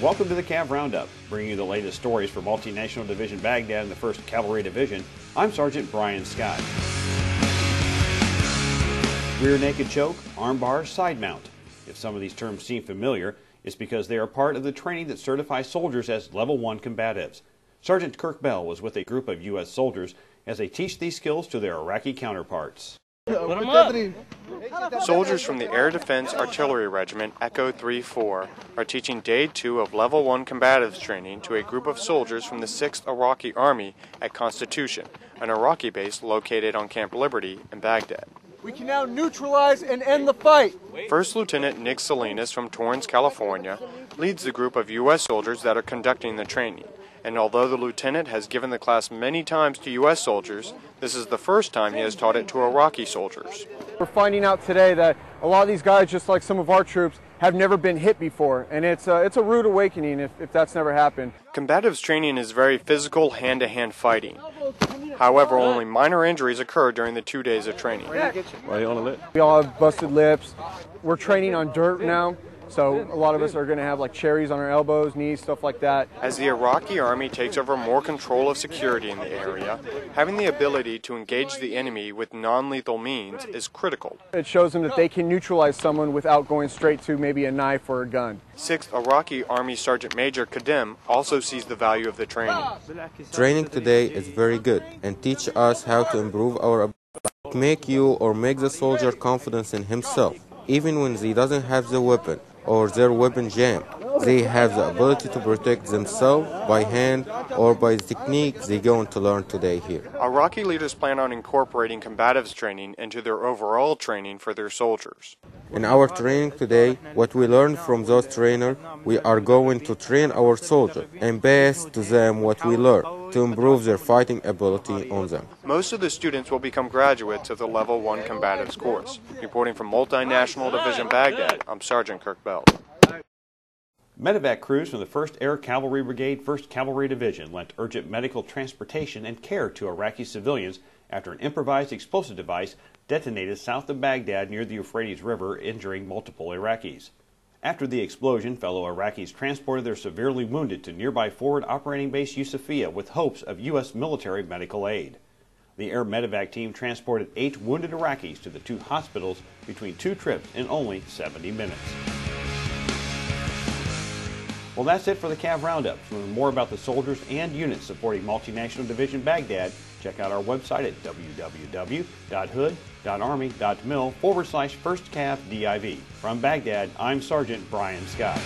Welcome to the Cav Roundup, bringing you the latest stories for Multinational Division Baghdad and the 1st Cavalry Division. I'm Sergeant Brian Scott. Rear naked choke, armbar, side mount. If some of these terms seem familiar, it's because they are part of the training that certifies soldiers as Level 1 combatives. Sergeant Kirk Bell was with a group of U.S. soldiers as they teach these skills to their Iraqi counterparts. Soldiers from the Air Defense Artillery Regiment Echo 3-4 are teaching Day 2 of Level 1 combatives training to a group of soldiers from the 6th Iraqi Army at Constitution, an Iraqi base located on Camp Liberty in Baghdad. We can now neutralize and end the fight. First Lieutenant Nick Salinas from Torrance, California, leads the group of U.S. soldiers that are conducting the training. And although the lieutenant has given the class many times to U.S. soldiers, this is the first time he has taught it to Iraqi soldiers. We're finding out today that a lot of these guys, just like some of our troops, have never been hit before, and it's a, it's a rude awakening if, if that's never happened. Combatives training is very physical hand to hand fighting. However, only minor injuries occur during the two days of training. Why are you on a lip? We all have busted lips. We're training on dirt now, so a lot of us are going to have like cherries on our elbows, knees, stuff like that. As the Iraqi army takes over more control of security in the area, having the ability to engage the enemy with non lethal means is critical. It shows them that they can neutralize someone without going straight to maybe a knife or a gun. 6th Iraqi Army Sergeant Major Kadem also sees the value of the training. Training today is very good and teach us how to improve our ability, make you or make the soldier confidence in himself, even when he doesn't have the weapon or their weapon jammed. They have the ability to protect themselves by hand or by the technique they're going to learn today here. Iraqi leaders plan on incorporating combatives training into their overall training for their soldiers. In our training today, what we learned from those trainers, we are going to train our soldiers and pass to them what we learned to improve their fighting ability on them. Most of the students will become graduates of the Level 1 Combatives course. Reporting from Multinational Division Baghdad, I'm Sergeant Kirk Bell. Medevac crews from the 1st Air Cavalry Brigade, 1st Cavalry Division lent urgent medical transportation and care to Iraqi civilians after an improvised explosive device detonated south of Baghdad near the Euphrates River, injuring multiple Iraqis. After the explosion, fellow Iraqis transported their severely wounded to nearby Forward Operating Base Yusufia with hopes of U.S. military medical aid. The Air Medevac team transported eight wounded Iraqis to the two hospitals between two trips in only 70 minutes. Well, that's it for the CAV Roundup. To learn more about the soldiers and units supporting Multinational Division Baghdad, check out our website at www.hood.army.mil forward slash 1st CAV DIV. From Baghdad, I'm Sergeant Brian Scott.